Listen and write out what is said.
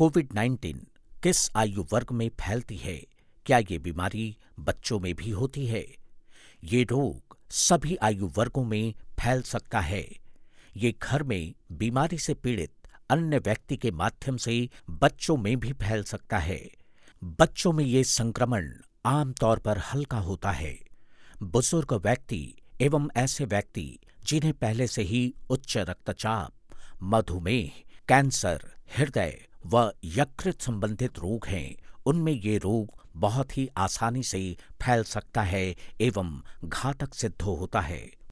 Covid 19 किस आयु वर्ग में फैलती है? क्या ये बीमारी बच्चों में भी होती है? ये रोग सभी आयु वर्गों में फैल सकता है। ये घर में बीमारी से पीड़ित अन्य व्यक्ति के माध्यम से बच्चों में भी फैल सकता है। बच्चों में ये संक्रमण आमतौर पर हल्का होता है। बुज़ुर्ग व्यक्ति एवं ऐसे व्यक्ति जिन्हें पहले से ही उच्च रक्तचाप, मधुमेह, कैंसर, हृदय व यकृत संबंधित रोग हैं। उनमें ये रोग बहुत ही आसानी से फैल सकता है एवं घातक सिद्ध होता है।